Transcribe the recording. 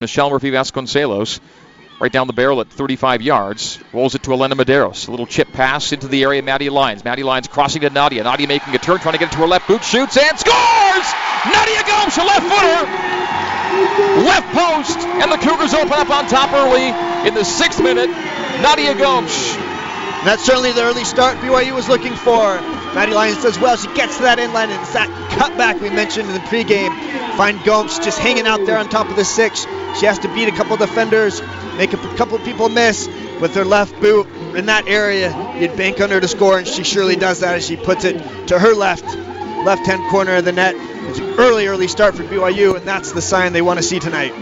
Michelle Murphy Vasconcelos right down the barrel at 35 yards. Rolls it to Elena Medeiros. A little chip pass into the area. Maddie Lyons. Maddie Lyons crossing to Nadia. Nadia making a turn, trying to get it to her left boot. Shoots and scores! Nadia Gomes, a left footer. Left post, and the Cougars open up on top early in the sixth minute. Nadia Gomes. That's certainly the early start BYU was looking for. Maddie Lyons does well. She gets to that inline, and it's that cutback we mentioned in the pregame. Find Gomes just hanging out there on top of the six. She has to beat a couple defenders, make a couple people miss with her left boot in that area. You'd bank on her to score, and she surely does that as she puts it to her left, left-hand corner of the net. It's an early, early start for BYU, and that's the sign they want to see tonight.